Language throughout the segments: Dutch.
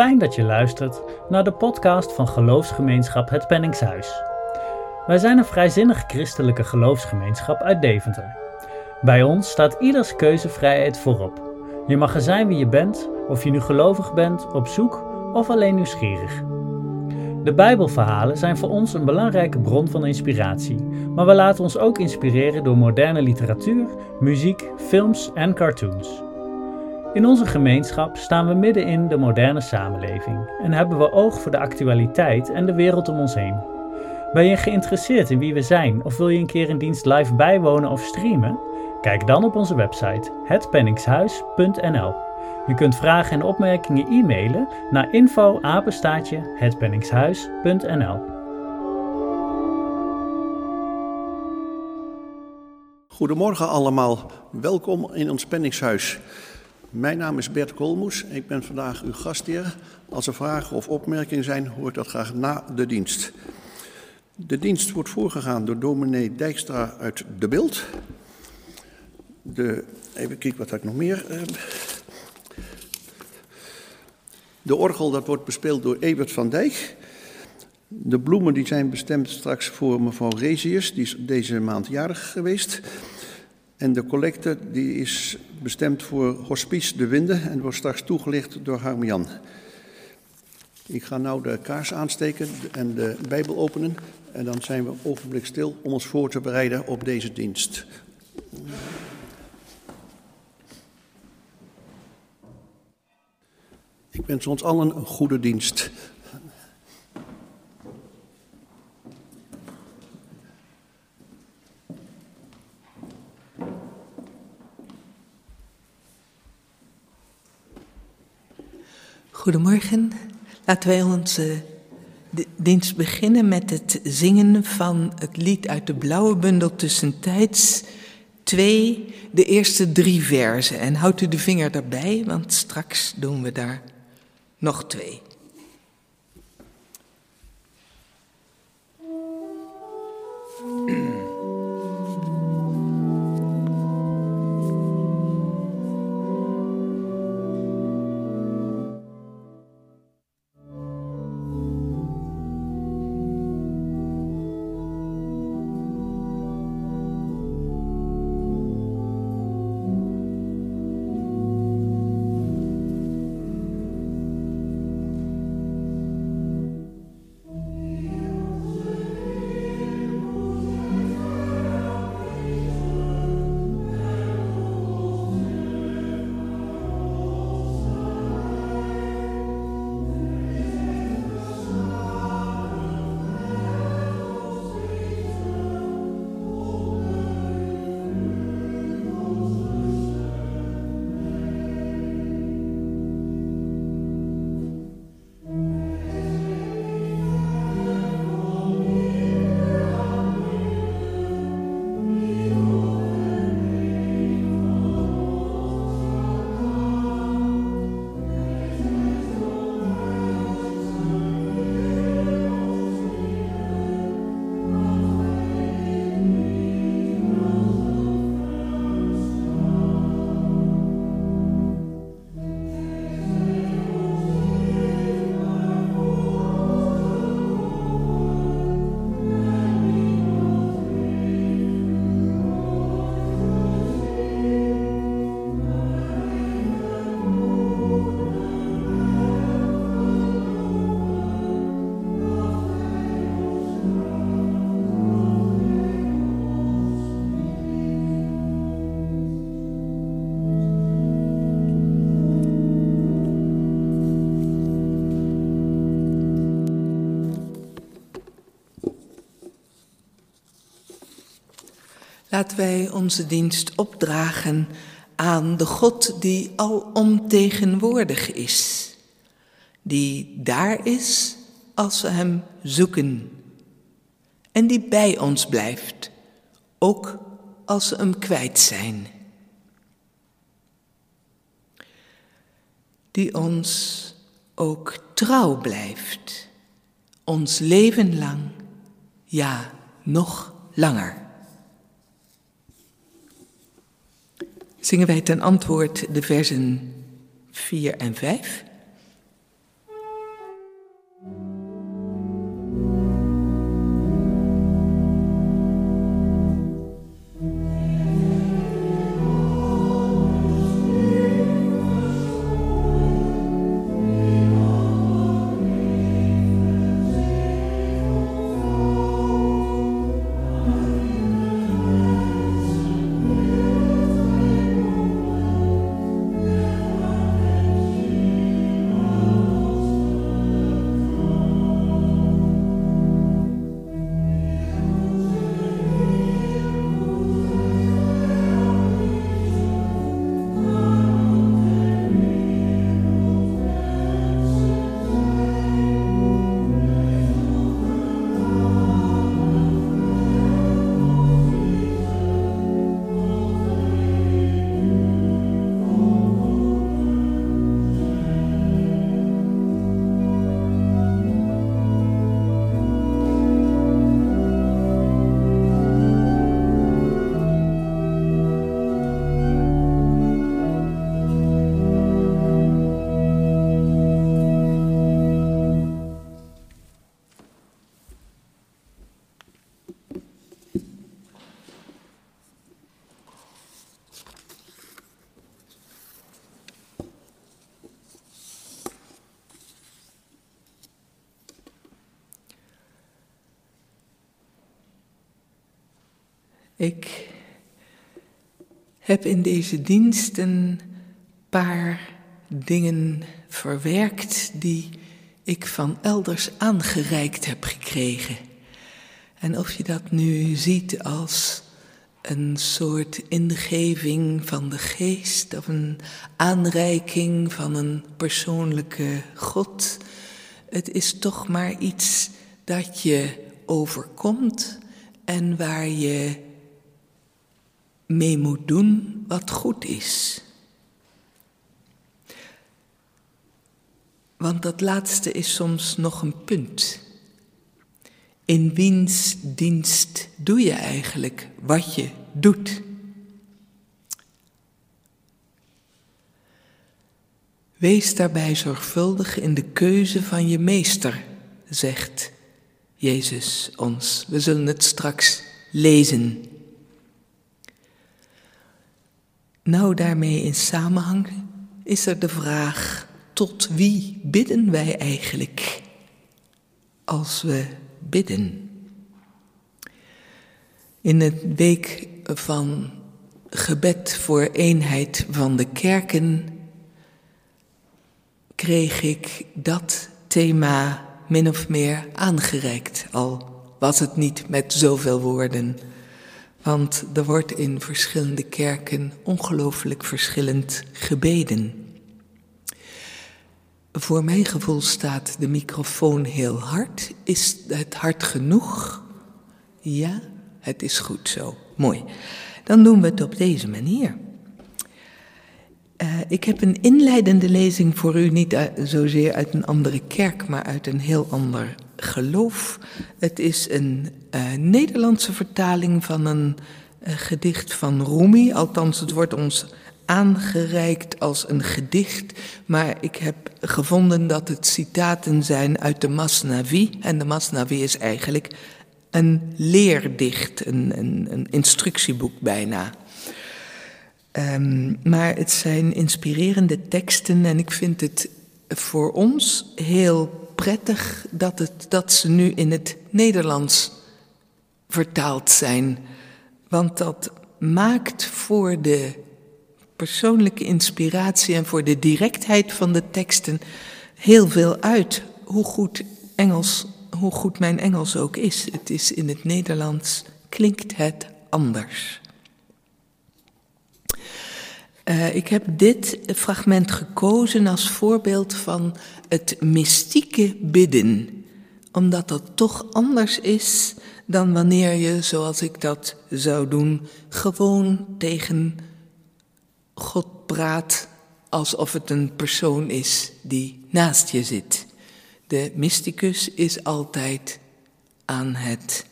fijn dat je luistert naar de podcast van geloofsgemeenschap Het Penningshuis. Wij zijn een vrijzinnig christelijke geloofsgemeenschap uit Deventer. Bij ons staat ieders keuzevrijheid voorop. Je mag er zijn wie je bent, of je nu gelovig bent, op zoek of alleen nieuwsgierig. De Bijbelverhalen zijn voor ons een belangrijke bron van inspiratie, maar we laten ons ook inspireren door moderne literatuur, muziek, films en cartoons. In onze gemeenschap staan we midden in de moderne samenleving en hebben we oog voor de actualiteit en de wereld om ons heen. Ben je geïnteresseerd in wie we zijn of wil je een keer een dienst live bijwonen of streamen? Kijk dan op onze website hetpenningshuis.nl. Je kunt vragen en opmerkingen e-mailen naar info hetpenningshuis.nl. Goedemorgen allemaal, welkom in ons penningshuis. Mijn naam is Bert Kolmoes, ik ben vandaag uw gastheer. Als er vragen of opmerkingen zijn, hoor ik dat graag na de dienst. De dienst wordt voorgegaan door dominee Dijkstra uit De Beeld. De, even kijken wat ik nog meer. Uh, de orgel dat wordt bespeeld door Evert van Dijk. De bloemen die zijn bestemd straks voor mevrouw Rezius, die is deze maand jarig geweest. En de collecte die is bestemd voor Hospice de Winden en wordt straks toegelicht door Harmian. Ik ga nou de kaars aansteken en de Bijbel openen. En dan zijn we ogenblik stil om ons voor te bereiden op deze dienst. Ik wens ons allen een goede dienst. Goedemorgen. Laten wij onze dienst beginnen met het zingen van het lied uit de blauwe bundel tussentijds. Twee, de eerste drie verzen. En houdt u de vinger erbij, want straks doen we daar nog twee. Laten wij onze dienst opdragen aan de God die alomtegenwoordig is, die daar is als we Hem zoeken en die bij ons blijft, ook als we Hem kwijt zijn. Die ons ook trouw blijft, ons leven lang, ja, nog langer. Zingen wij ten antwoord de versen 4 en 5. Ik heb in deze dienst een paar dingen verwerkt die ik van elders aangereikt heb gekregen. En of je dat nu ziet als een soort ingeving van de geest of een aanreiking van een persoonlijke God, het is toch maar iets dat je overkomt en waar je mee moet doen wat goed is. Want dat laatste is soms nog een punt. In wiens dienst doe je eigenlijk wat je doet? Wees daarbij zorgvuldig in de keuze van je meester, zegt Jezus ons. We zullen het straks lezen. Nou, daarmee in samenhang is er de vraag: tot wie bidden wij eigenlijk als we bidden? In het week van gebed voor eenheid van de kerken kreeg ik dat thema min of meer aangereikt, al was het niet met zoveel woorden. Want er wordt in verschillende kerken ongelooflijk verschillend gebeden. Voor mijn gevoel staat de microfoon heel hard. Is het hard genoeg? Ja, het is goed zo. Mooi. Dan doen we het op deze manier. Uh, ik heb een inleidende lezing voor u, niet uit, zozeer uit een andere kerk, maar uit een heel ander geloof. Het is een uh, Nederlandse vertaling van een uh, gedicht van Rumi, althans het wordt ons aangereikt als een gedicht, maar ik heb gevonden dat het citaten zijn uit de Masnavi. En de Masnavi is eigenlijk een leerdicht, een, een, instructieboek bijna. Um, maar het zijn inspirerende teksten en ik vind het voor ons heel prettig dat, het, dat ze nu in het Nederlands vertaald zijn. Want dat maakt voor de persoonlijke inspiratie en voor de directheid van de teksten heel veel uit. Hoe goed, Engels, hoe goed mijn Engels ook is. Het is in het Nederlands, klinkt het anders. Uh, ik heb dit fragment gekozen als voorbeeld van het mystieke bidden, omdat dat toch anders is dan wanneer je, zoals ik dat zou doen, gewoon tegen God praat alsof het een persoon is die naast je zit. De mysticus is altijd aan het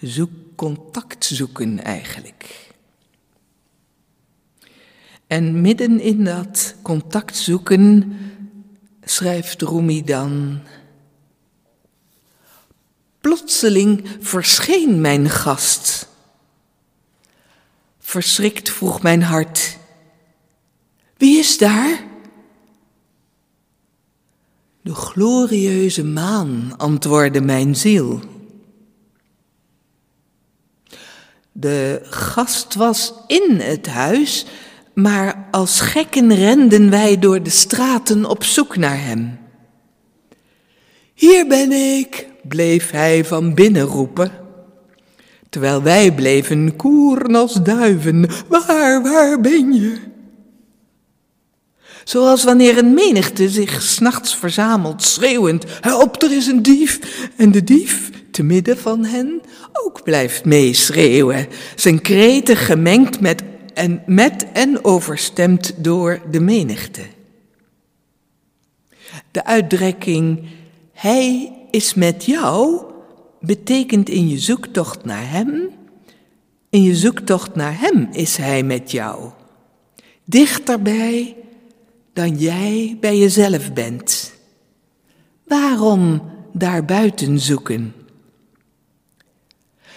zoek, contact zoeken eigenlijk. En midden in dat contact zoeken schrijft Rumi dan. Plotseling verscheen mijn gast. Verschrikt vroeg mijn hart: Wie is daar? De glorieuze maan, antwoordde mijn ziel. De gast was in het huis maar als gekken renden wij door de straten op zoek naar hem. Hier ben ik, bleef hij van binnen roepen. Terwijl wij bleven koeren als duiven, waar, waar ben je? Zoals wanneer een menigte zich s'nachts verzamelt, schreeuwend, help, er is een dief. En de dief, te midden van hen, ook blijft meeschreeuwen, zijn kreten gemengd met en met en overstemd door de menigte. De uitdrukking Hij is met jou betekent in je zoektocht naar Hem, in je zoektocht naar Hem is Hij met jou. Dichterbij dan jij bij jezelf bent. Waarom daar buiten zoeken?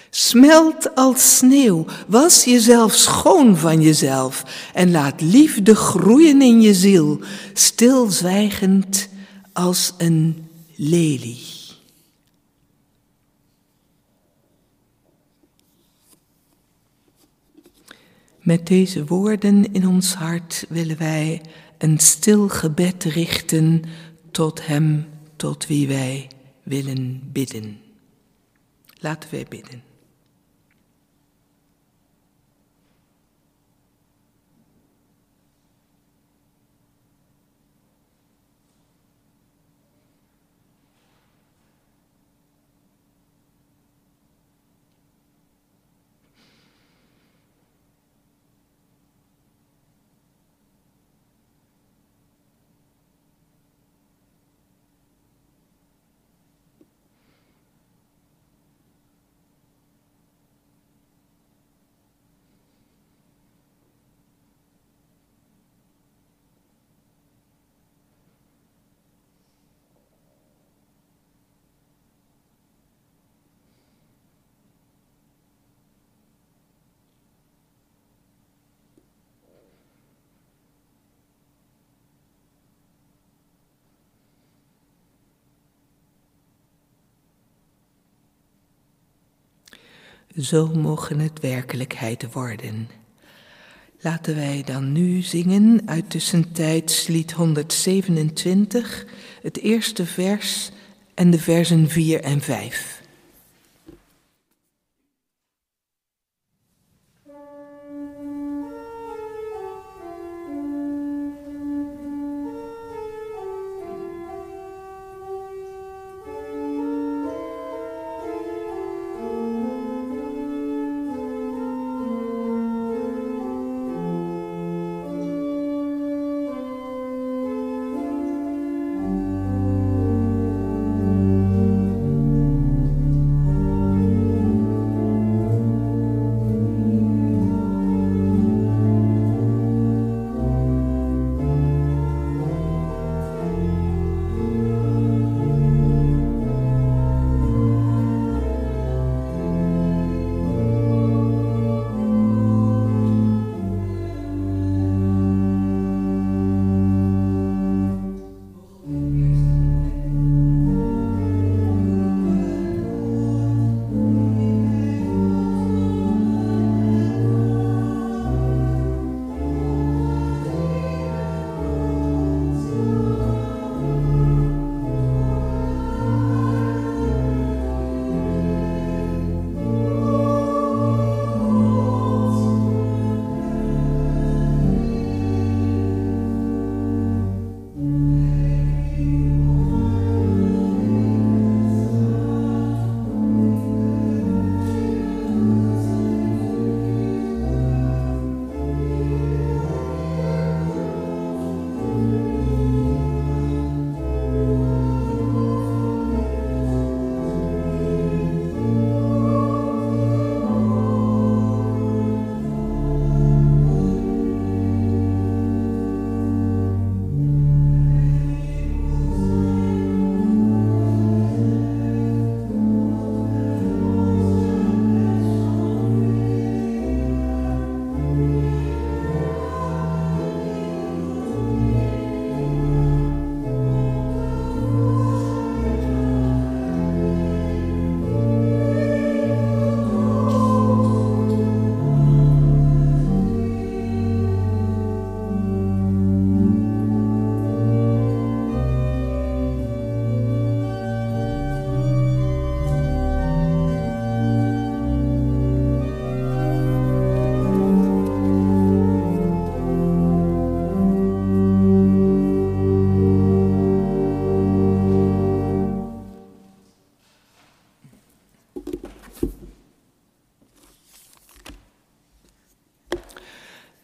Smelt als sneeuw, was jezelf schoon van jezelf en laat liefde groeien in je ziel, stilzwijgend als een lelie. Met deze woorden in ons hart willen wij een stil gebed richten tot Hem, tot wie wij willen bidden. Laten wij bidden. Zo mogen het werkelijkheid worden. Laten wij dan nu zingen uit tussentijds lied 127, het eerste vers en de versen 4 en 5.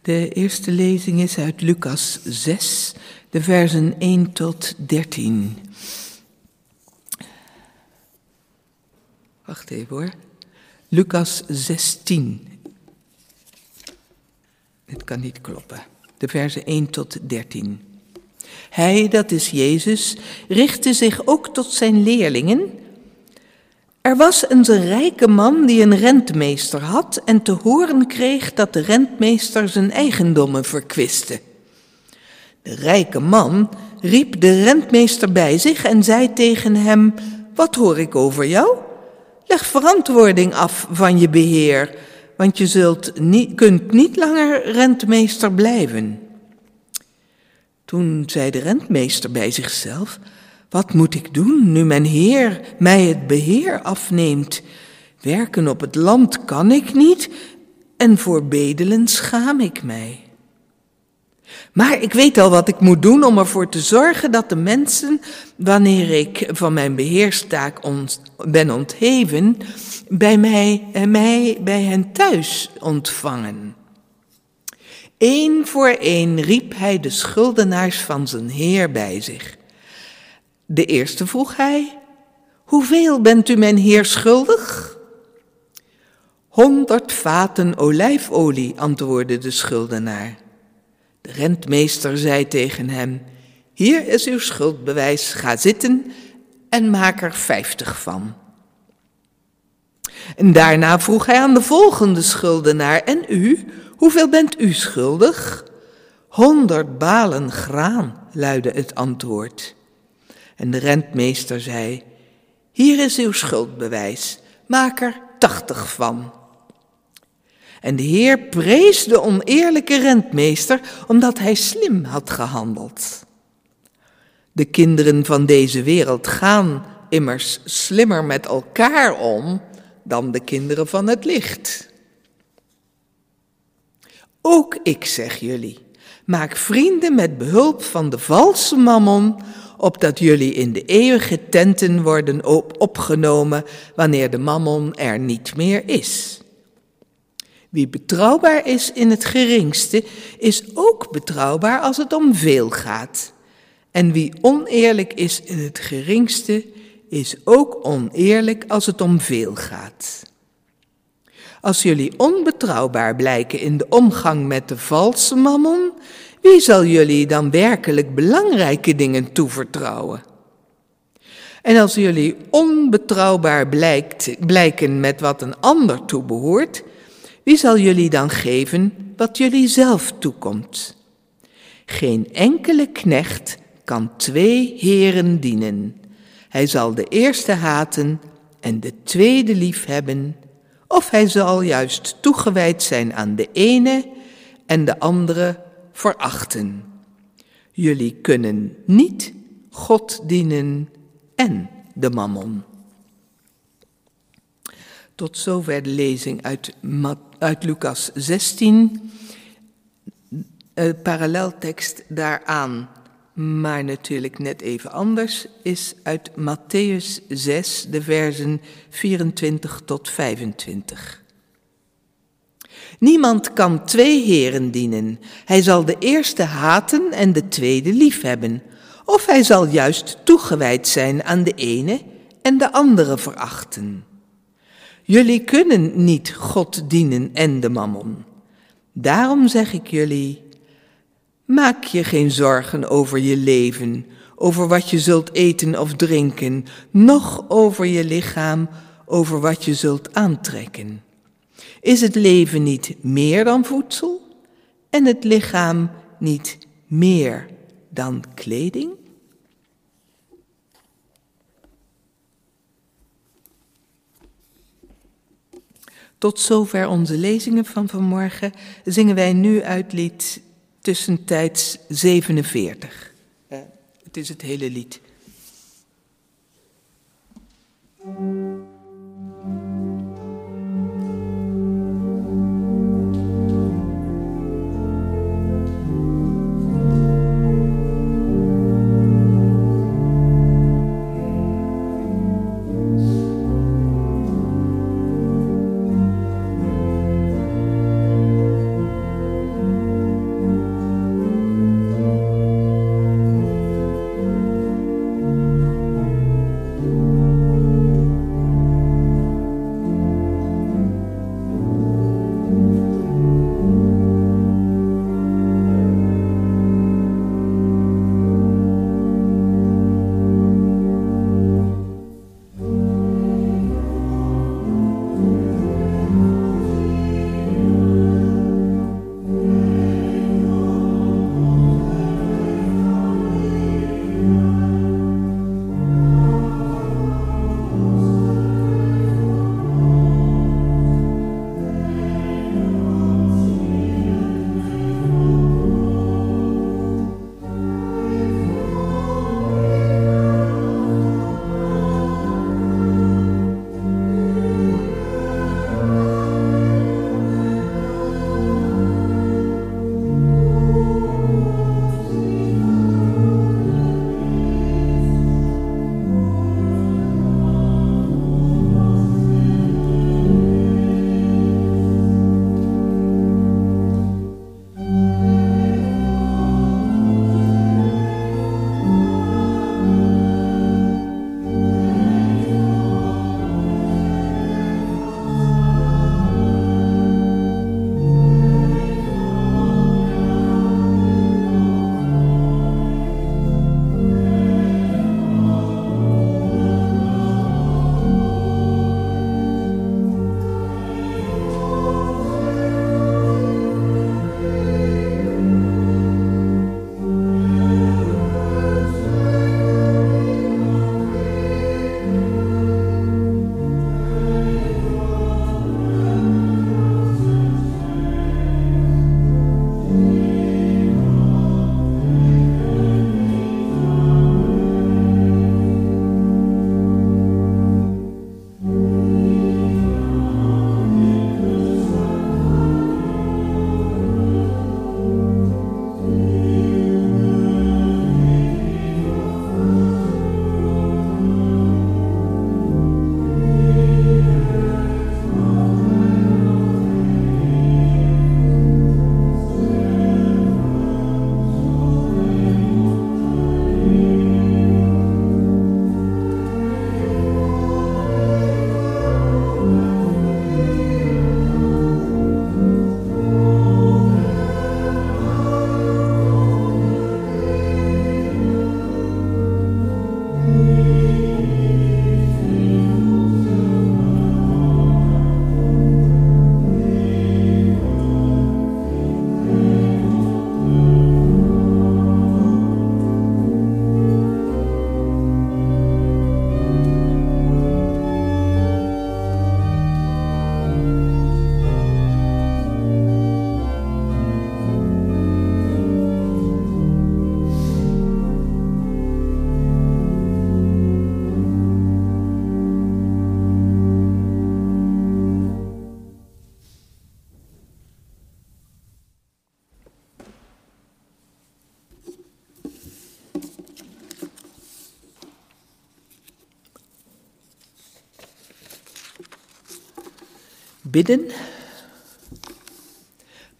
De eerste lezing is uit Lucas 6, de versen 1 tot 13. Wacht even hoor. Lucas 16. Het kan niet kloppen. De versen 1 tot 13. Hij, dat is Jezus, richtte zich ook tot zijn leerlingen er was eens een rijke man die een rentmeester had en te horen kreeg dat de rentmeester zijn eigendommen verkwiste. De rijke man riep de rentmeester bij zich en zei tegen hem: Wat hoor ik over jou? Leg verantwoording af van je beheer. want je zult niet, kunt niet langer rentmeester blijven. Toen zei de rentmeester bij zichzelf, wat moet ik doen nu mijn heer mij het beheer afneemt? Werken op het land kan ik niet en voor bedelen schaam ik mij. Maar ik weet al wat ik moet doen om ervoor te zorgen dat de mensen, wanneer ik van mijn beheerstaak ben ontheven, bij mij, eh, mij bij hen thuis ontvangen. Eén voor één riep hij de schuldenaars van zijn heer bij zich. De eerste vroeg hij, hoeveel bent u mijn heer schuldig? Honderd vaten olijfolie, antwoordde de schuldenaar. De rentmeester zei tegen hem, hier is uw schuldbewijs, ga zitten en maak er vijftig van. En daarna vroeg hij aan de volgende schuldenaar, en u, hoeveel bent u schuldig? Honderd balen graan, luidde het antwoord. En de rentmeester zei, hier is uw schuldbewijs, maak er tachtig van. En de Heer prees de oneerlijke rentmeester omdat hij slim had gehandeld. De kinderen van deze wereld gaan immers slimmer met elkaar om dan de kinderen van het licht. Ook ik zeg jullie, maak vrienden met behulp van de valse mammon, opdat jullie in de eeuwige tenten worden opgenomen wanneer de mammon er niet meer is. Wie betrouwbaar is in het geringste, is ook betrouwbaar als het om veel gaat. En wie oneerlijk is in het geringste, is ook oneerlijk als het om veel gaat. Als jullie onbetrouwbaar blijken in de omgang met de valse mammon, wie zal jullie dan werkelijk belangrijke dingen toevertrouwen? En als jullie onbetrouwbaar blijkt, blijken met wat een ander toebehoort, wie zal jullie dan geven wat jullie zelf toekomt? Geen enkele knecht kan twee heren dienen. Hij zal de eerste haten en de tweede liefhebben, of hij zal juist toegewijd zijn aan de ene en de andere verachten. Jullie kunnen niet God dienen en de mammon. Tot zover de lezing uit, uit Lucas 16. Een paralleltekst daaraan, maar natuurlijk net even anders, is uit Matthäus 6, de versen 24 tot 25. Niemand kan twee heren dienen. Hij zal de eerste haten en de tweede liefhebben. Of hij zal juist toegewijd zijn aan de ene en de andere verachten. Jullie kunnen niet God dienen en de mammon. Daarom zeg ik jullie, maak je geen zorgen over je leven, over wat je zult eten of drinken, noch over je lichaam, over wat je zult aantrekken. Is het leven niet meer dan voedsel en het lichaam niet meer dan kleding? Tot zover onze lezingen van vanmorgen. Zingen wij nu uit lied tussentijds 47. Uh, het is het hele lied.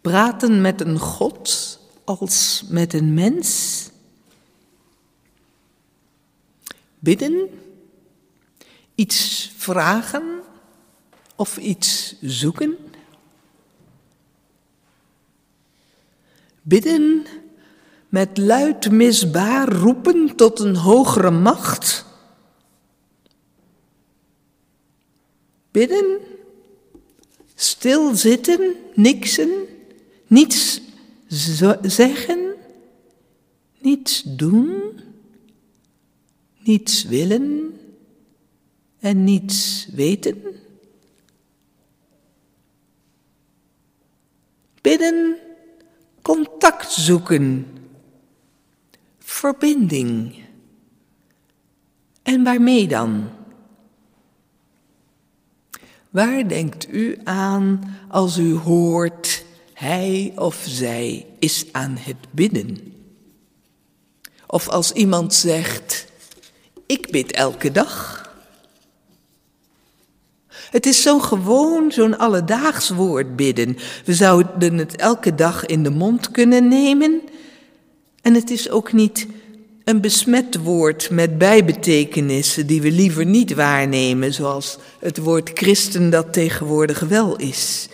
Praten met een God als met een mens. Bidden. Iets vragen of iets zoeken. Bidden met luid misbaar roepen tot een hogere macht. Bidden, stilzitten, niksen, niets zeggen, niets doen, niets willen en niets weten. Bidden, contact zoeken, verbinding. En waarmee dan? Waar denkt u aan als u hoort hij of zij is aan het bidden? Of als iemand zegt, ik bid elke dag. Het is zo gewoon, zo'n alledaags woord bidden. We zouden het elke dag in de mond kunnen nemen. En het is ook niet een besmet woord met bijbetekenissen die we liever niet waarnemen, zoals het woord christen dat tegenwoordig wel is.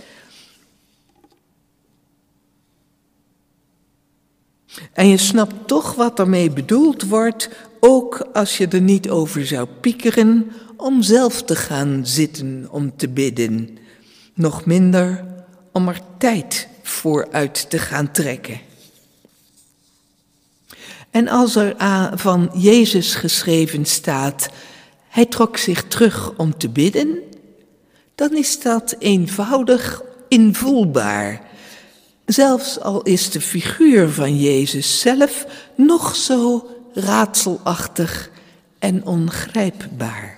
En je snapt toch wat ermee bedoeld wordt, ook als je er niet over zou piekeren om zelf te gaan zitten om te bidden, nog minder om er tijd voor uit te gaan trekken. En als er van Jezus geschreven staat, hij trok zich terug om te bidden, dan is dat eenvoudig invoelbaar. Zelfs al is de figuur van Jezus zelf nog zo raadselachtig en ongrijpbaar.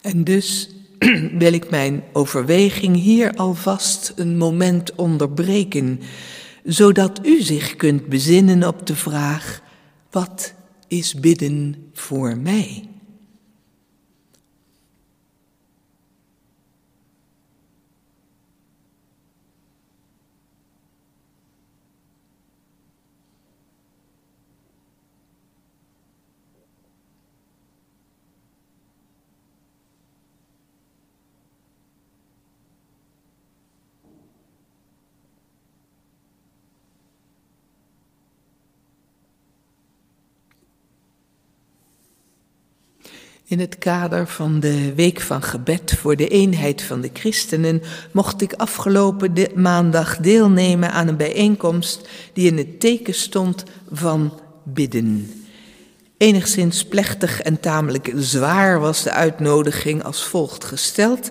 En dus wil ik mijn overweging hier alvast een moment onderbreken zodat u zich kunt bezinnen op de vraag: wat is bidden voor mij? In het kader van de Week van Gebed voor de eenheid van de christenen mocht ik afgelopen maandag deelnemen aan een bijeenkomst die in het teken stond van bidden. Enigszins plechtig en tamelijk zwaar was de uitnodiging als volgt gesteld.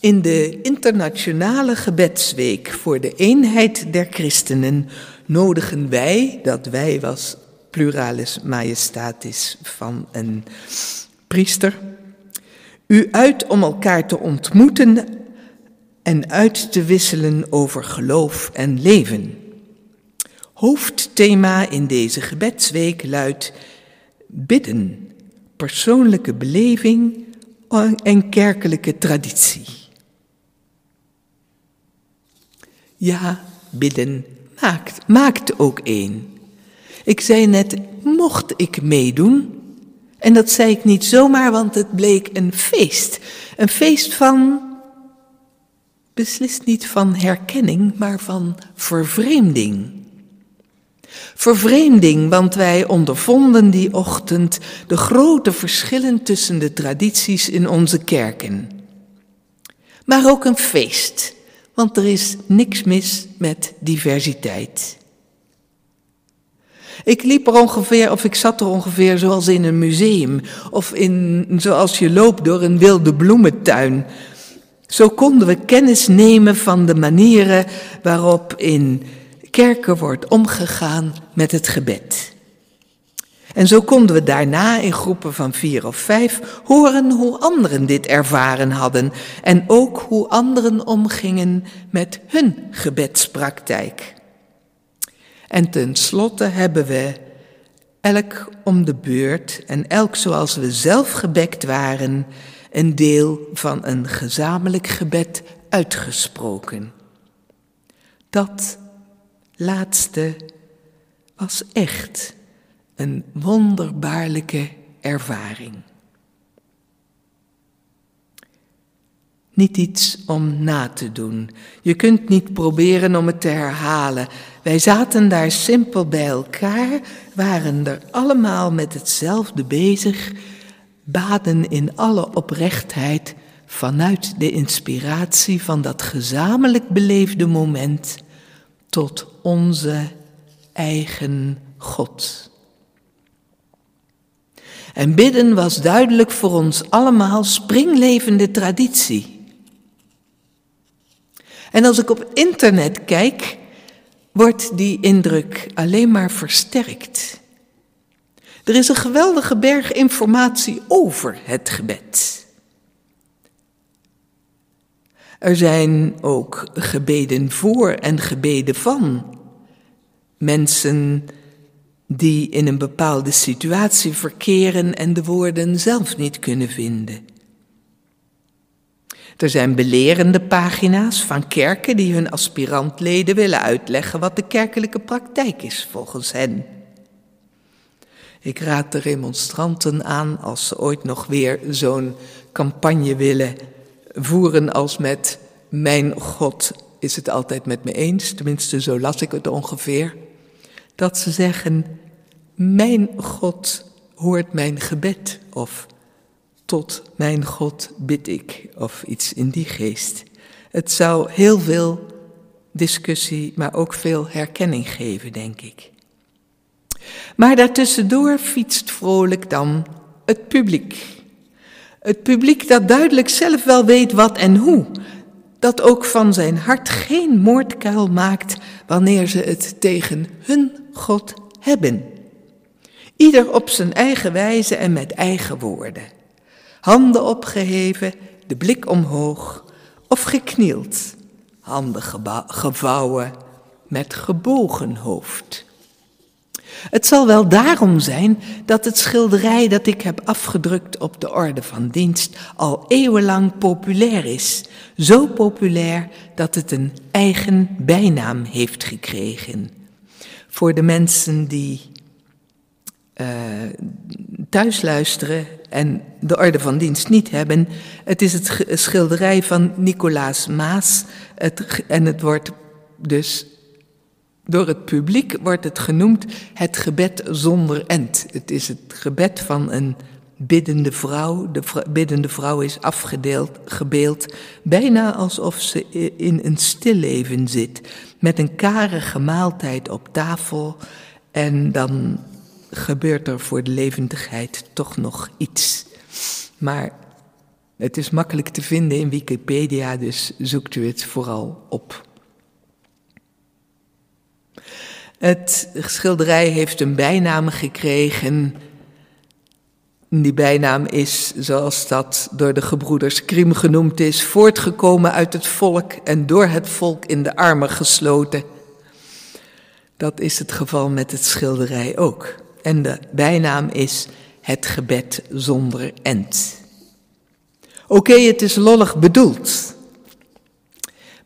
In de internationale gebedsweek voor de eenheid der christenen nodigen wij, dat wij was pluralis majestatis van een priester, u uit om elkaar te ontmoeten en uit te wisselen over geloof en leven. Hoofdthema in deze gebedsweek luidt bidden, persoonlijke beleving en kerkelijke traditie. Ja, bidden maakt, maakt ook één. Ik zei net, mocht ik meedoen? En dat zei ik niet zomaar, want het bleek een feest. Een feest van, beslist niet van herkenning, maar van vervreemding. Vervreemding, want wij ondervonden die ochtend de grote verschillen tussen de tradities in onze kerken. Maar ook een feest, want er is niks mis met diversiteit. Ik liep er ongeveer, of ik zat er ongeveer zoals in een museum, of in, zoals je loopt door een wilde bloementuin. Zo konden we kennis nemen van de manieren waarop in kerken wordt omgegaan met het gebed. En zo konden we daarna in groepen van vier of vijf horen hoe anderen dit ervaren hadden en ook hoe anderen omgingen met hun gebedspraktijk. En tenslotte hebben we elk om de beurt en elk zoals we zelf gebekt waren een deel van een gezamenlijk gebed uitgesproken. Dat laatste was echt een wonderbaarlijke ervaring. Niet iets om na te doen. Je kunt niet proberen om het te herhalen. Wij zaten daar simpel bij elkaar, waren er allemaal met hetzelfde bezig, baden in alle oprechtheid vanuit de inspiratie van dat gezamenlijk beleefde moment tot onze eigen God. En bidden was duidelijk voor ons allemaal springlevende traditie. En als ik op internet kijk, wordt die indruk alleen maar versterkt. Er is een geweldige berg informatie over het gebed. Er zijn ook gebeden voor en gebeden van mensen die in een bepaalde situatie verkeren en de woorden zelf niet kunnen vinden. Er zijn belerende pagina's van kerken die hun aspirantleden willen uitleggen wat de kerkelijke praktijk is volgens hen. Ik raad de remonstranten aan als ze ooit nog weer zo'n campagne willen voeren als met Mijn God is het altijd met me eens, tenminste zo las ik het ongeveer, dat ze zeggen Mijn God hoort mijn gebed of tot mijn God bid ik, of iets in die geest. Het zou heel veel discussie, maar ook veel herkenning geven, denk ik. Maar daartussendoor fietst vrolijk dan het publiek. Het publiek dat duidelijk zelf wel weet wat en hoe. Dat ook van zijn hart geen moordkuil maakt wanneer ze het tegen hun God hebben. Ieder op zijn eigen wijze en met eigen woorden handen opgeheven, de blik omhoog of geknield, handen gevouwen met gebogen hoofd. Het zal wel daarom zijn dat het schilderij dat ik heb afgedrukt op de orde van dienst al eeuwenlang populair is. Zo populair dat het een eigen bijnaam heeft gekregen. Voor de mensen die uh, thuis luisteren en de orde van dienst niet hebben. Het is het schilderij van Nicolaas Maas. Het, en het wordt dus door het publiek wordt het genoemd het gebed zonder end. Het is het gebed van een biddende vrouw. De biddende vrouw is afgedeeld, gebeeld, bijna alsof ze in een stilleven zit. Met een karige maaltijd op tafel. En dan gebeurt er voor de levendigheid toch nog iets. Maar het is makkelijk te vinden in Wikipedia, dus zoekt u het vooral op. Het schilderij heeft een bijnaam gekregen. Die bijnaam is, zoals dat door de gebroeders Krim genoemd is, voortgekomen uit het volk en door het volk in de armen gesloten. Dat is het geval met het schilderij ook. En de bijnaam is het gebed zonder end. Oké, het is lollig bedoeld.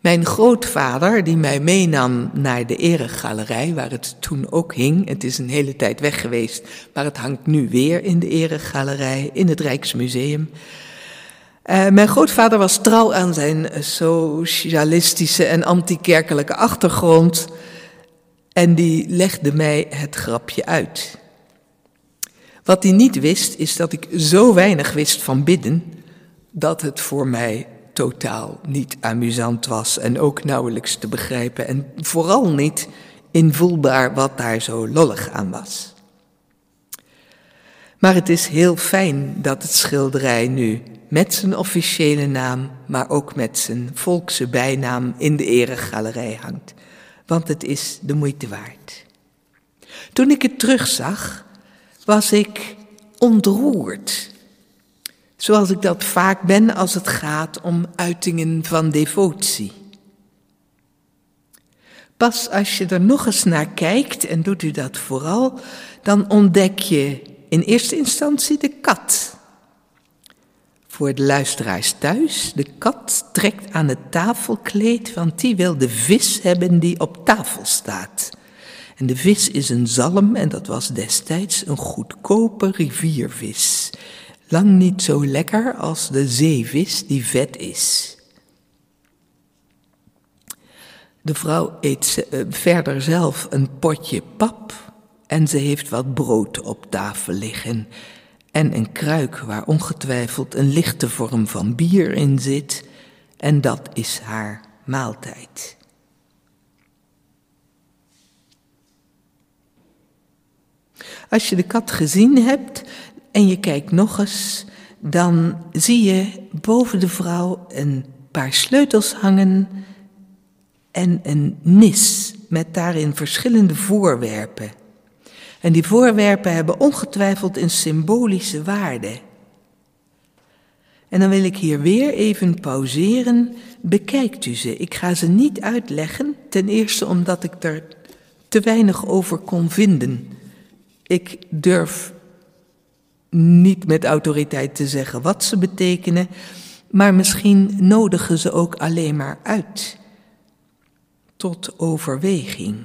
Mijn grootvader, die mij meenam naar de eregalerij, waar het toen ook hing, het is een hele tijd weg geweest, maar het hangt nu weer in de eregalerij, in het Rijksmuseum. Uh, mijn grootvader was trouw aan zijn socialistische en antikerkelijke achtergrond en die legde mij het grapje uit. Wat hij niet wist, is dat ik zo weinig wist van bidden, dat het voor mij totaal niet amusant was en ook nauwelijks te begrijpen en vooral niet invoelbaar wat daar zo lollig aan was. Maar het is heel fijn dat het schilderij nu met zijn officiële naam, maar ook met zijn volkse bijnaam in de eregalerij hangt, want het is de moeite waard. Toen ik het terugzag, was ik ontroerd. Zoals ik dat vaak ben als het gaat om uitingen van devotie. Pas als je er nog eens naar kijkt, en doet u dat vooral, dan ontdek je in eerste instantie de kat. Voor de luisteraars thuis, de kat trekt aan het tafelkleed, want die wil de vis hebben die op tafel staat. En de vis is een zalm en dat was destijds een goedkope riviervis. Lang niet zo lekker als de zeevis die vet is. De vrouw eet eh, verder zelf een potje pap en ze heeft wat brood op tafel liggen en een kruik waar ongetwijfeld een lichte vorm van bier in zit en dat is haar maaltijd. Als je de kat gezien hebt en je kijkt nog eens, dan zie je boven de vrouw een paar sleutels hangen en een nis met daarin verschillende voorwerpen. En die voorwerpen hebben ongetwijfeld een symbolische waarde. En dan wil ik hier weer even pauzeren. Bekijkt u ze. Ik ga ze niet uitleggen. Ten eerste omdat ik er te weinig over kon vinden. Ik durf niet met autoriteit te zeggen wat ze betekenen, maar misschien nodigen ze ook alleen maar uit tot overweging.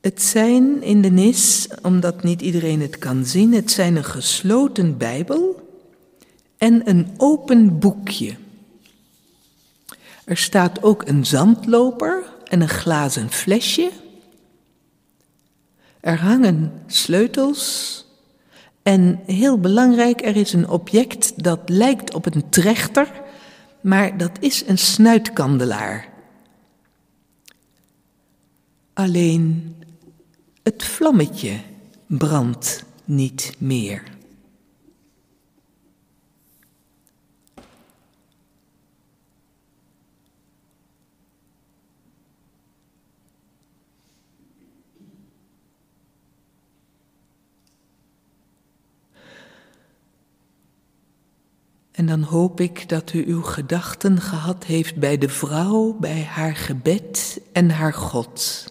Het zijn in de nis, omdat niet iedereen het kan zien, het zijn een gesloten Bijbel en een open boekje. Er staat ook een zandloper en een glazen flesje. Er hangen sleutels en heel belangrijk, er is een object dat lijkt op een trechter, maar dat is een snuitkandelaar. Alleen het vlammetje brandt niet meer. En dan hoop ik dat u uw gedachten gehad heeft bij de vrouw, bij haar gebed en haar God.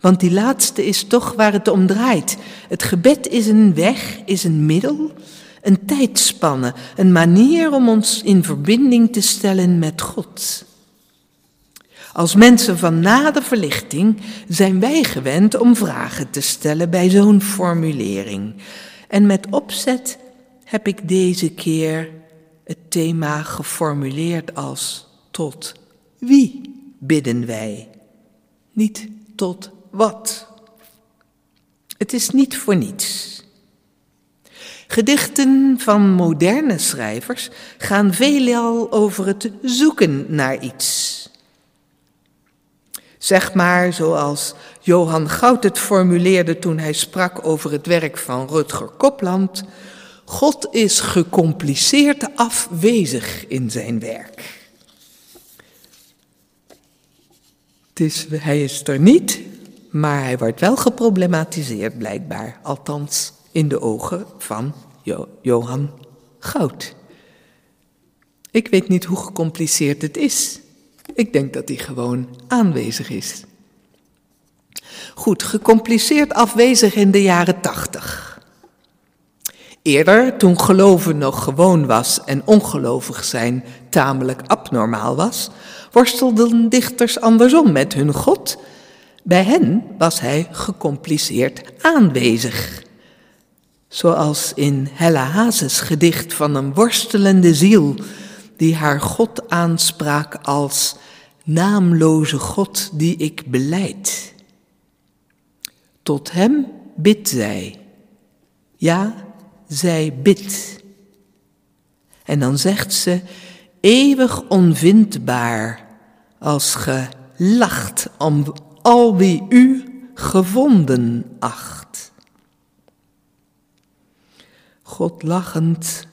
Want die laatste is toch waar het om draait. Het gebed is een weg, is een middel, een tijdspanne, een manier om ons in verbinding te stellen met God. Als mensen van na de verlichting zijn wij gewend om vragen te stellen bij zo'n formulering. En met opzet heb ik deze keer het thema geformuleerd als tot wie bidden wij? Niet tot wat. Het is niet voor niets. Gedichten van moderne schrijvers gaan veelal over het zoeken naar iets. Zeg maar zoals Johan Goud het formuleerde toen hij sprak over het werk van Rutger Kopland. God is gecompliceerd afwezig in zijn werk. Het is, hij is er niet, maar hij wordt wel geproblematiseerd blijkbaar, althans in de ogen van Johan Goud. Ik weet niet hoe gecompliceerd het is. Ik denk dat hij gewoon aanwezig is. Goed, gecompliceerd afwezig in de jaren tachtig. Eerder, toen geloven nog gewoon was en ongelovig zijn tamelijk abnormaal was, worstelden dichters andersom met hun God bij hen was hij gecompliceerd aanwezig. Zoals in Hella Hazes gedicht van een worstelende ziel die haar God aanspraak als naamloze God die ik beleid. Tot hem bidt zij. Ja, zij bidt. En dan zegt ze, eeuwig onvindbaar, als ge lacht om al wie u gevonden acht. God lachend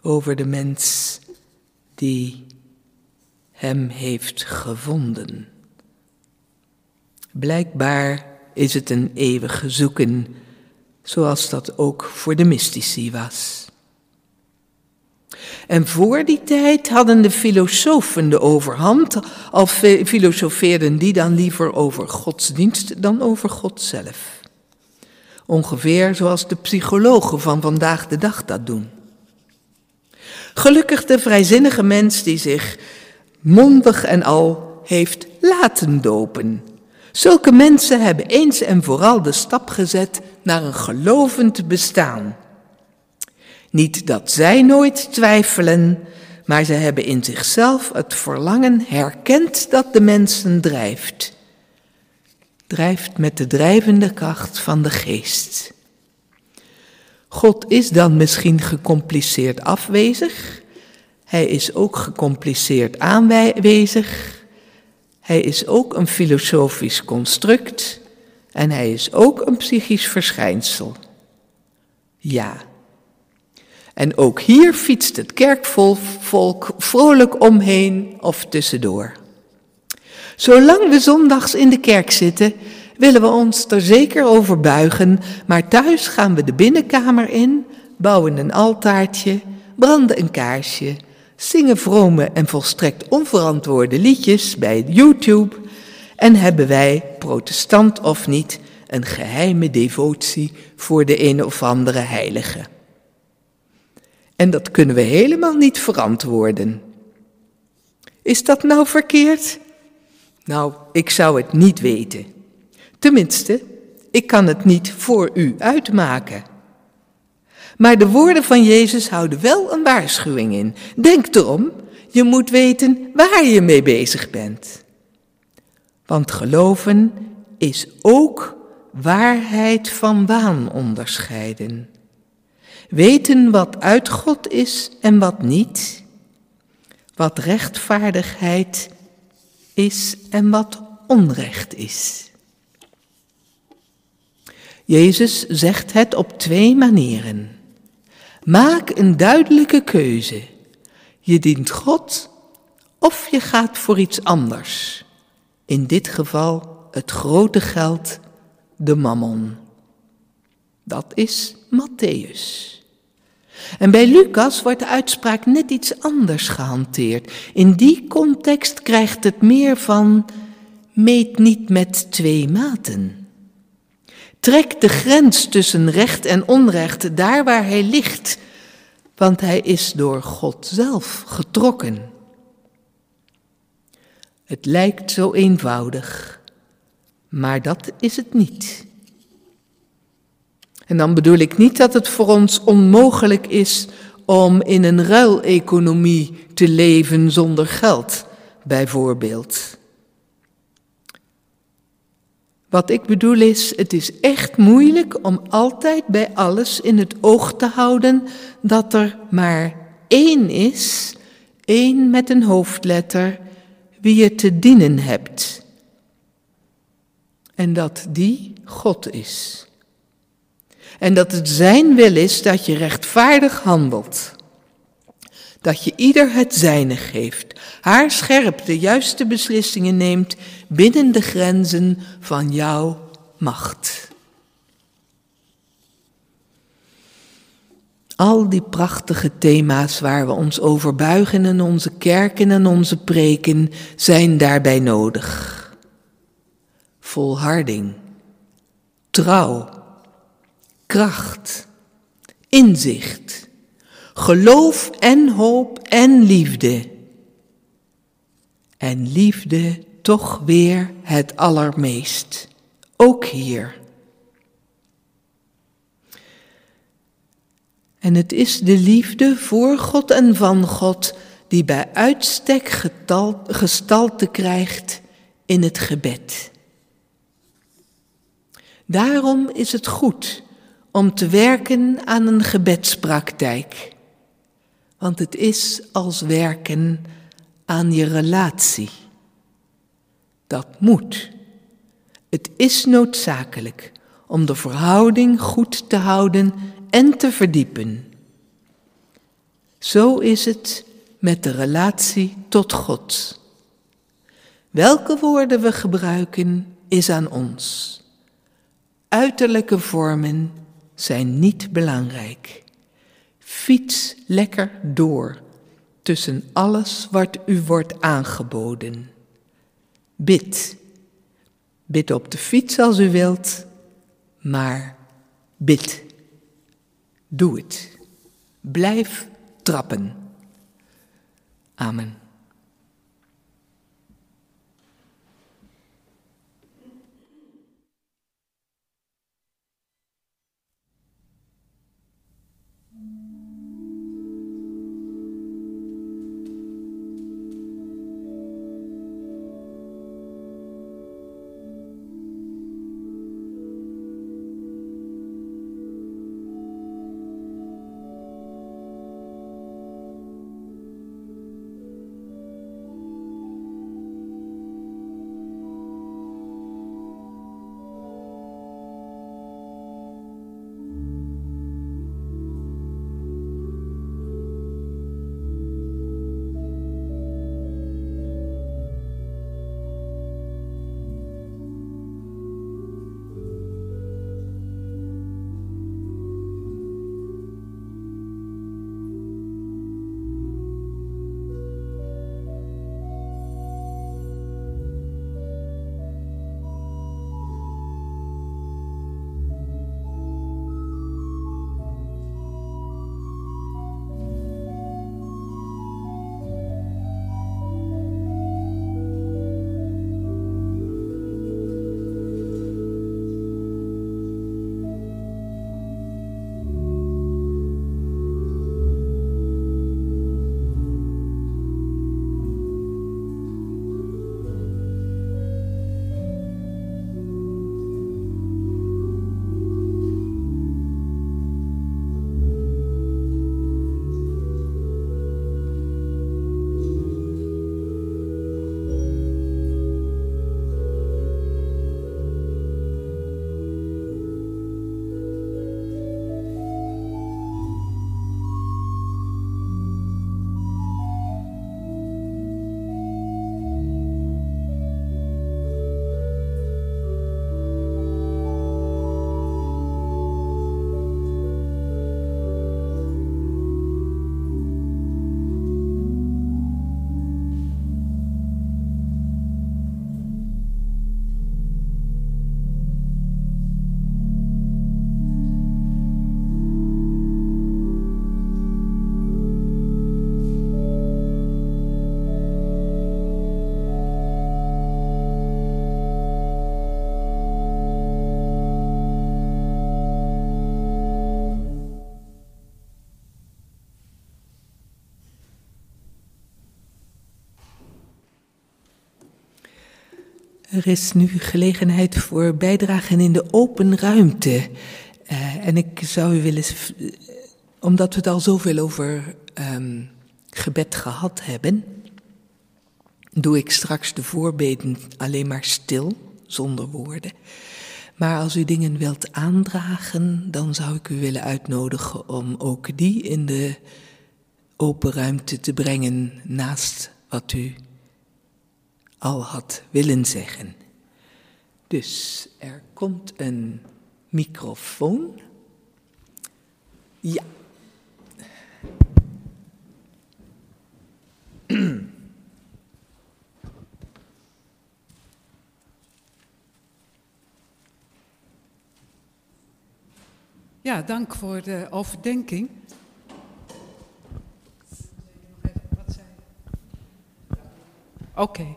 over de mens die hem heeft gevonden. Blijkbaar is het een eeuwige zoeken, zoals dat ook voor de mystici was. En voor die tijd hadden de filosofen de overhand, al filosofeerden die dan liever over godsdienst dan over God zelf. Ongeveer zoals de psychologen van vandaag de dag dat doen. Gelukkig de vrijzinnige mens die zich mondig en al heeft laten dopen. Zulke mensen hebben eens en vooral de stap gezet naar een gelovend bestaan. Niet dat zij nooit twijfelen, maar ze hebben in zichzelf het verlangen herkend dat de mensen drijft. Drijft met de drijvende kracht van de geest. God is dan misschien gecompliceerd afwezig. Hij is ook gecompliceerd aanwezig. Hij is ook een filosofisch construct. En hij is ook een psychisch verschijnsel. Ja. En ook hier fietst het kerkvolk vrolijk omheen of tussendoor. Zolang we zondags in de kerk zitten, willen we ons er zeker over buigen, maar thuis gaan we de binnenkamer in, bouwen een altaartje, branden een kaarsje, zingen vrome en volstrekt onverantwoorde liedjes bij YouTube en hebben wij, protestant of niet, een geheime devotie voor de een of andere heilige. En dat kunnen we helemaal niet verantwoorden. Is dat nou verkeerd? Nou, ik zou het niet weten. Tenminste, ik kan het niet voor u uitmaken. Maar de woorden van Jezus houden wel een waarschuwing in. Denk erom, je moet weten waar je mee bezig bent. Want geloven is ook waarheid van waan onderscheiden. Weten wat uit God is en wat niet. Wat rechtvaardigheid is en wat onrecht is. Jezus zegt het op twee manieren. Maak een duidelijke keuze. Je dient God of je gaat voor iets anders. In dit geval het grote geld, de mammon. Dat is Matthäus. En bij Lucas wordt de uitspraak net iets anders gehanteerd. In die context krijgt het meer van meet niet met twee maten. Trek de grens tussen recht en onrecht daar waar hij ligt, want hij is door God zelf getrokken. Het lijkt zo eenvoudig, maar dat is het niet. En dan bedoel ik niet dat het voor ons onmogelijk is om in een ruileconomie te leven zonder geld, bijvoorbeeld. Wat ik bedoel is, het is echt moeilijk om altijd bij alles in het oog te houden dat er maar één is, één met een hoofdletter, wie je te dienen hebt. En dat die God is. En dat het zijn wil is dat je rechtvaardig handelt. Dat je ieder het zijne geeft, haar scherp de juiste beslissingen neemt binnen de grenzen van jouw macht. Al die prachtige thema's waar we ons over buigen in onze kerken en onze preken zijn daarbij nodig. Volharding, trouw, kracht, inzicht, geloof en hoop en liefde. En liefde toch weer het allermeest, ook hier. En het is de liefde voor God en van God die bij uitstek gestalte krijgt in het gebed. Daarom is het goed om te werken aan een gebedspraktijk, want het is als werken aan je relatie. Dat moet. Het is noodzakelijk om de verhouding goed te houden en te verdiepen. Zo is het met de relatie tot God. Welke woorden we gebruiken is aan ons. Uiterlijke vormen zijn niet belangrijk. Fiets lekker door tussen alles wat u wordt aangeboden. Bid. Bid op de fiets als u wilt, maar Bid. Doe het. Blijf trappen. Amen. Er is nu gelegenheid voor bijdragen in de open ruimte. Uh, en ik zou u willen, omdat we het al zoveel over um, gebed gehad hebben, doe ik straks de voorbeden alleen maar stil, zonder woorden. Maar als u dingen wilt aandragen, dan zou ik u willen uitnodigen om ook die in de open ruimte te brengen naast wat u al had willen zeggen. Dus er komt een microfoon. Ja. Ja, dank voor de overdenking. Oké.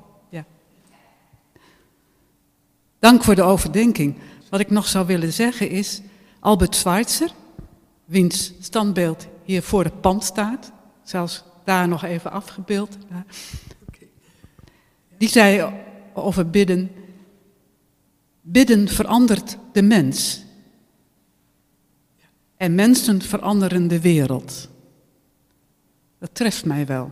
Dank voor de overdenking. Wat ik nog zou willen zeggen is, Albert Schweitzer, wiens standbeeld hier voor het pand staat, zelfs daar nog even afgebeeld, die zei over bidden, bidden verandert de mens. En mensen veranderen de wereld. Dat treft mij wel.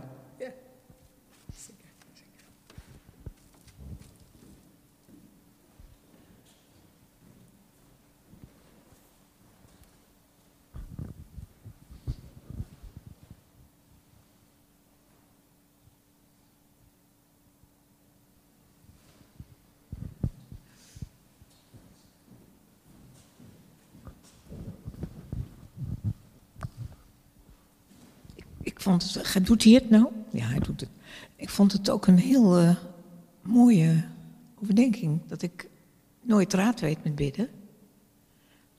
Vond het, doet hij het nou? Ja, hij doet het. Ik vond het ook een heel uh, mooie overdenking. Dat ik nooit raad weet met bidden.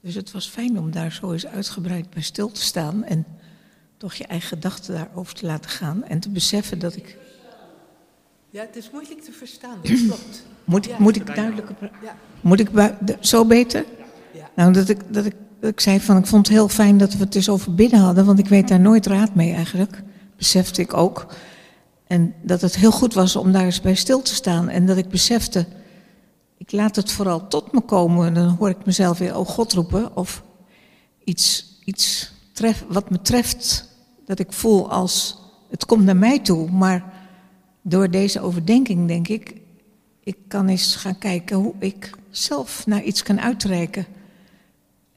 Dus het was fijn om daar zo eens uitgebreid bij stil te staan en toch je eigen gedachten daarover te laten gaan en te beseffen dat ik. Ja, het is moeilijk te verstaan, dat klopt. Moet, Ja. moet ik duidelijker Ja. Moet ik zo beter? Ja. Nou, dat ik, dat, ik, ik zei van ik vond het heel fijn dat we het dus over bidden hadden, want ik weet daar nooit raad mee eigenlijk. Besefte ik ook. En dat het heel goed was om daar eens bij stil te staan. En dat ik besefte, ik laat het vooral tot me komen. En dan hoor ik mezelf weer, oh God roepen. Of iets, iets tref, wat me treft, dat ik voel als, het komt naar mij toe. Maar door deze overdenking denk ik, ik kan eens gaan kijken hoe ik zelf naar iets kan uitreiken.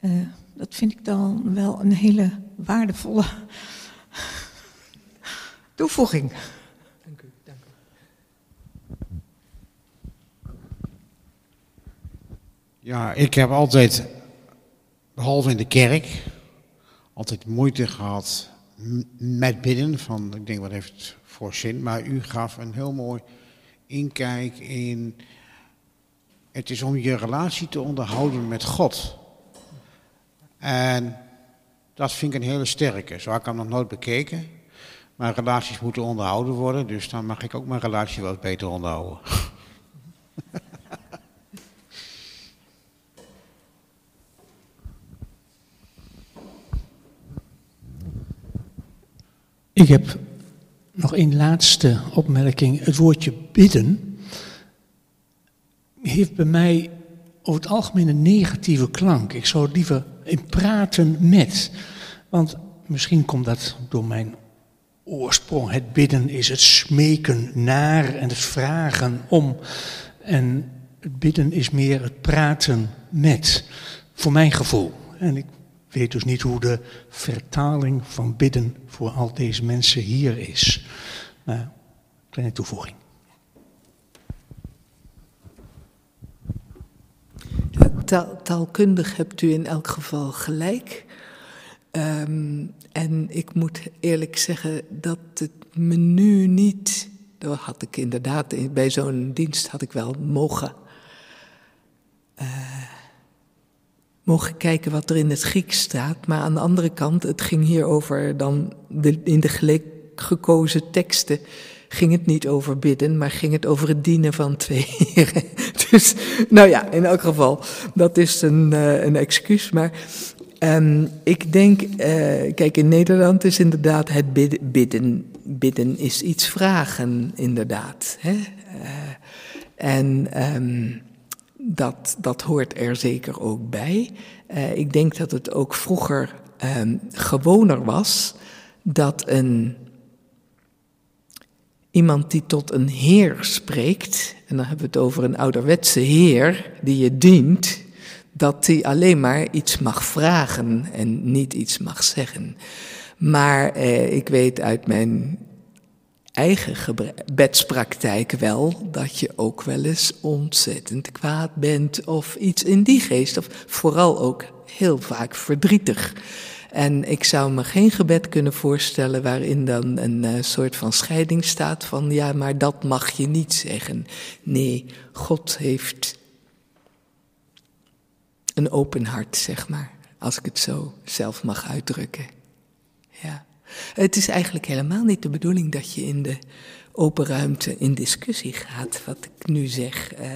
Eh, dat vind ik dan wel een hele waardevolle toevoeging. Dank u, dank u. Ja, ik heb altijd, behalve in de kerk, altijd moeite gehad met bidden. Van, ik denk, wat heeft het voor zin? Maar u gaf een heel mooi inkijk in. Het is om je relatie te onderhouden met God. En dat vind ik een hele sterke. Zo heb ik hem nog nooit bekeken. Maar relaties moeten onderhouden worden, dus dan mag ik ook mijn relatie wat beter onderhouden. Ik heb nog een laatste opmerking. Het woordje bidden heeft bij mij over het algemeen een negatieve klank. Ik zou het liever in praten met. Want misschien komt dat door mijn oorsprong. Het bidden is het smeken naar en het vragen om. En het bidden is meer het praten met. Voor mijn gevoel. En ik weet dus niet hoe de vertaling van bidden voor al deze mensen hier is. Maar, kleine toevoeging. Ja, taal- taalkundig hebt u in elk geval gelijk. Ehm, en ik moet eerlijk zeggen dat het menu niet. Dat had ik inderdaad, in- bij zo'n dienst had ik wel mogen. eh, mogen kijken wat er in het Grieks staat. Maar aan de andere kant, het ging hier over dan de, in de gekozen teksten. Ging het niet over bidden, maar ging het over het dienen van twee heren. Dus, nou ja, in elk geval, dat is een, eh, een excuus. Maar ehm, ik denk, eh, kijk, in Nederland is inderdaad het bidden, bidden, is iets vragen, inderdaad. Hè? Eh, en ehm, dat, dat hoort er zeker ook bij. Ik denk dat het ook vroeger ehm, gewoner was dat een, iemand die tot een heer spreekt, en dan hebben we het over een ouderwetse heer die je dient, dat die alleen maar iets mag vragen en niet iets mag zeggen. Maar eh, ik weet uit mijn eigen bedspraktijk wel dat je ook wel eens ontzettend kwaad bent of iets in die geest, of vooral ook heel vaak verdrietig. En ik zou me geen gebed kunnen voorstellen waarin dan een eh, soort van scheiding staat van ja, maar dat mag je niet zeggen. Nee, God heeft een open hart, zeg maar, als ik het zo zelf mag uitdrukken. Ja. Het is eigenlijk helemaal niet de bedoeling dat je in de open ruimte in discussie gaat, wat ik nu zeg. Eh,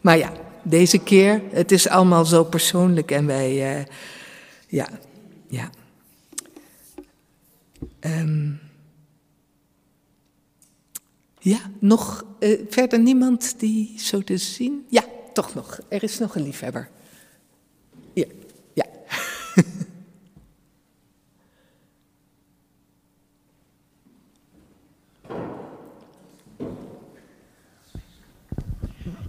maar ja, deze keer, het is allemaal zo persoonlijk en wij, eh, ja, ja. Ehm, ja, nog eh, verder niemand die zo te zien? Ja, toch nog. Er is nog een liefhebber. Ja, ja.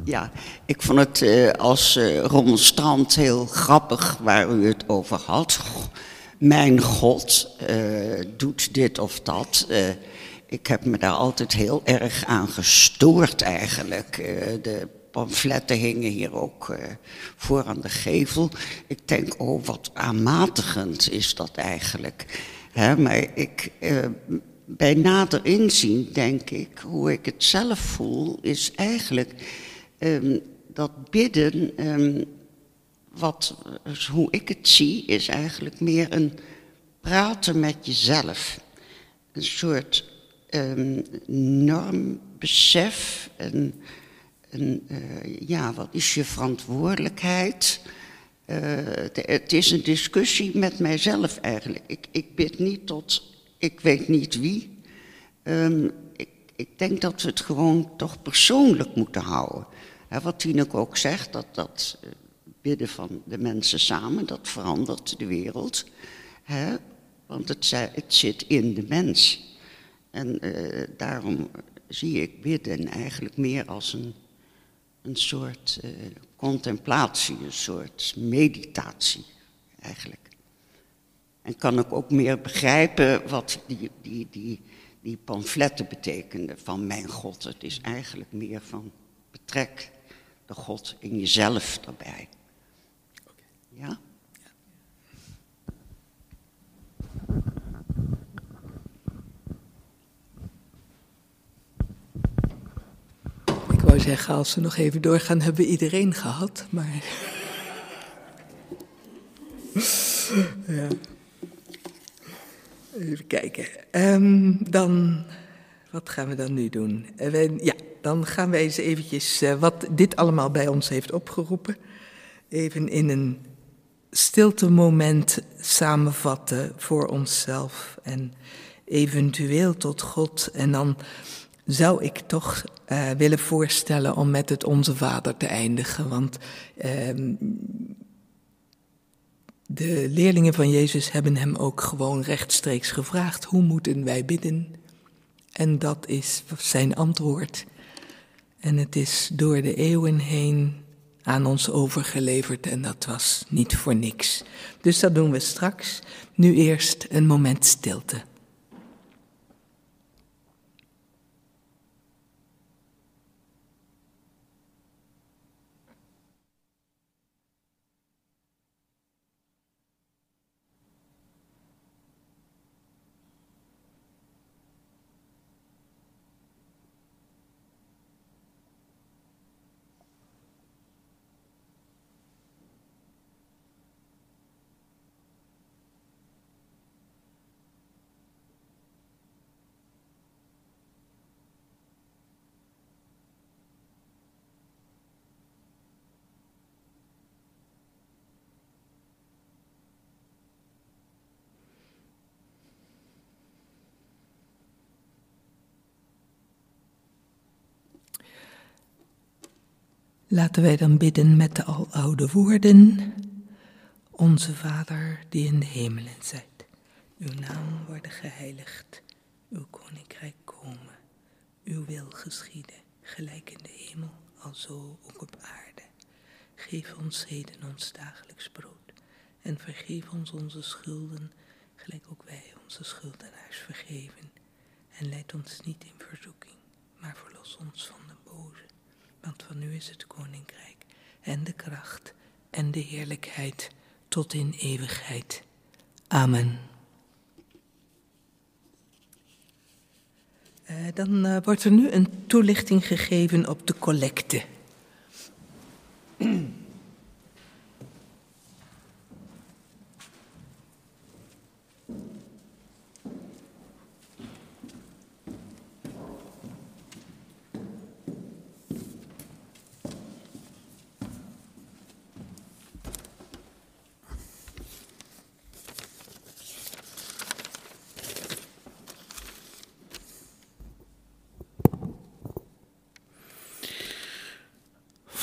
Ja, ik vond het eh, als eh remonstrant heel grappig waar u het over had. Mijn God eh, doet dit of dat. Eh, ik heb me daar altijd heel erg aan gestoord eigenlijk. Eh, de pamfletten hingen hier ook voor aan de gevel. Ik denk, oh wat aanmatigend is dat eigenlijk. Hè, maar ik, bij nader inzien denk ik, hoe ik het zelf voel, is eigenlijk ehm, dat bidden ehm, wat, dus hoe ik het zie, is eigenlijk meer een praten met jezelf. Een soort um, normbesef. Een, een, uh, ja, wat is je verantwoordelijkheid? Uh, het is een discussie met mijzelf eigenlijk. Ik, ik bid niet tot ik weet niet wie. Um, ik, denk dat we het gewoon toch persoonlijk moeten houden. He, wat Tineke ook zegt, dat dat eh, bidden van de mensen samen, dat verandert de wereld. He, want het, zit in de mens. En uh, daarom zie ik bidden eigenlijk meer als een, een soort uh, contemplatie, een soort meditatie eigenlijk. En kan ik ook meer begrijpen wat die, die, die, die pamfletten betekenden van mijn God. Het is eigenlijk meer van betrek de God in jezelf erbij. Ja? Ik wou zeggen, als we nog even doorgaan, hebben we iedereen gehad, maar. ja. Even kijken. Um, dan, wat gaan we dan nu doen? Uh, ja, dan gaan wij eens eventjes uh, wat dit allemaal bij ons heeft opgeroepen. Even in een stilte moment samenvatten voor onszelf en eventueel tot God. En dan zou ik toch uh, willen voorstellen om met het Onze Vader te eindigen. Want uh, de leerlingen van Jezus hebben hem ook gewoon rechtstreeks gevraagd: hoe moeten wij bidden? En dat is zijn antwoord. En het is door de eeuwen heen aan ons overgeleverd en dat was niet voor niks. Dus dat doen we straks. Nu eerst een moment stilte. Laten wij dan bidden met de aloude woorden. Onze Vader die in de hemelen zijt, uw naam worden geheiligd, uw koninkrijk komen, uw wil geschieden, gelijk in de hemel, alzo ook op aarde. Geef ons heden ons dagelijks brood en vergeef ons onze schulden, gelijk ook wij onze schuldenaars vergeven. En leid ons niet in verzoeking, maar verlos ons van de boze want van u is het koninkrijk en de kracht en de heerlijkheid tot in eeuwigheid. Amen. Uh, dan uh, wordt er nu een toelichting gegeven op de collecte.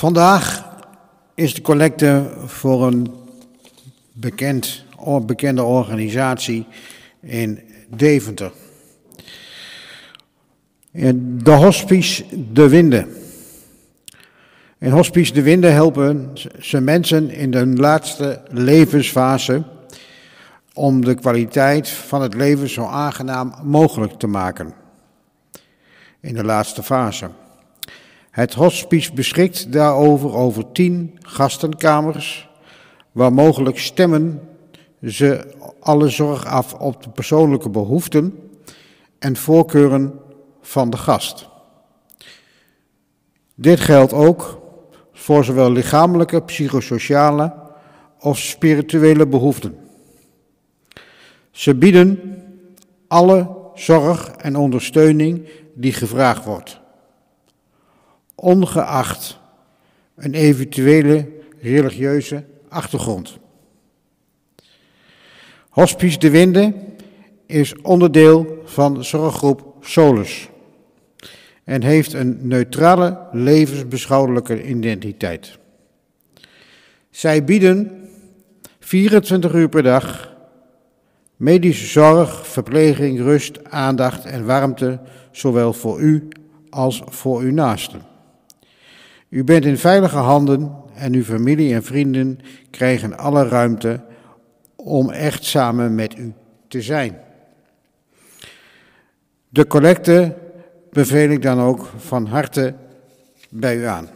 Vandaag is de collecte voor een bekend, bekende organisatie in Deventer. De Hospice De Winde. In Hospice De Winde helpen ze mensen in hun laatste levensfase om de kwaliteit van het leven zo aangenaam mogelijk te maken. In de laatste fase. Het hospice beschikt daarover over tien gastenkamers, waar mogelijk stemmen ze alle zorg af op de persoonlijke behoeften en voorkeuren van de gast. Dit geldt ook voor zowel lichamelijke, psychosociale of spirituele behoeften. Ze bieden alle zorg en ondersteuning die gevraagd wordt, ongeacht een eventuele religieuze achtergrond. Hospice de Winde is onderdeel van zorggroep Solus en heeft een neutrale levensbeschouwelijke identiteit. Zij bieden 24 uur per dag medische zorg, verpleging, rust, aandacht en warmte, zowel voor u als voor uw naasten. U bent in veilige handen en uw familie en vrienden krijgen alle ruimte om echt samen met u te zijn. De collecte beveel ik dan ook van harte bij u aan.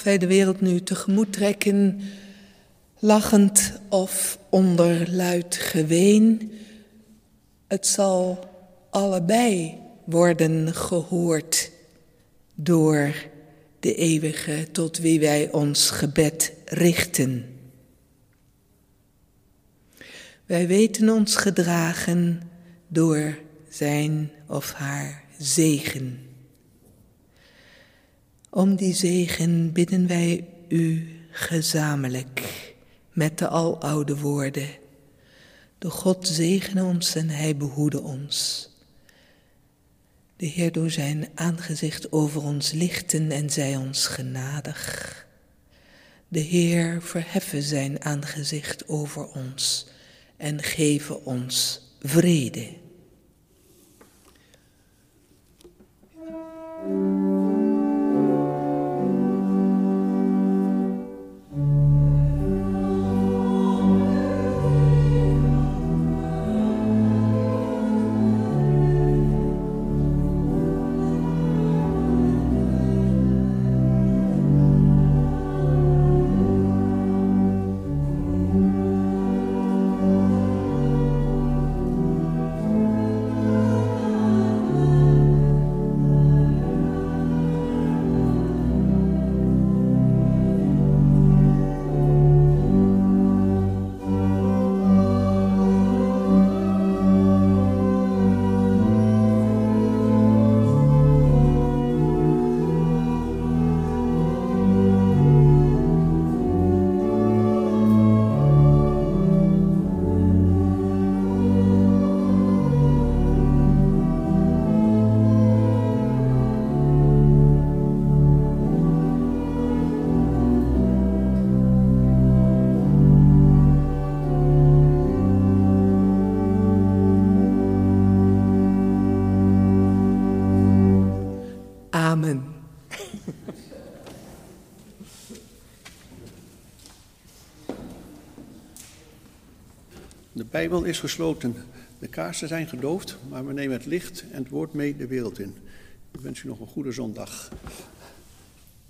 Of wij de wereld nu tegemoet trekken, lachend of onder luid geween, het zal allebei worden gehoord door de eeuwige tot wie wij ons gebed richten. Wij weten ons gedragen door zijn of haar zegen. Om die zegen bidden wij u gezamenlijk met de aloude woorden. De God zegene ons en hij behoede ons. De Heer door zijn aangezicht over ons lichten en zij ons genadig. De Heer verheffen zijn aangezicht over ons en geven ons vrede. Amen. De Bijbel is gesloten. De kaarsen zijn gedoofd, maar we nemen het licht en het woord mee de wereld in. Ik wens u nog een goede zondag.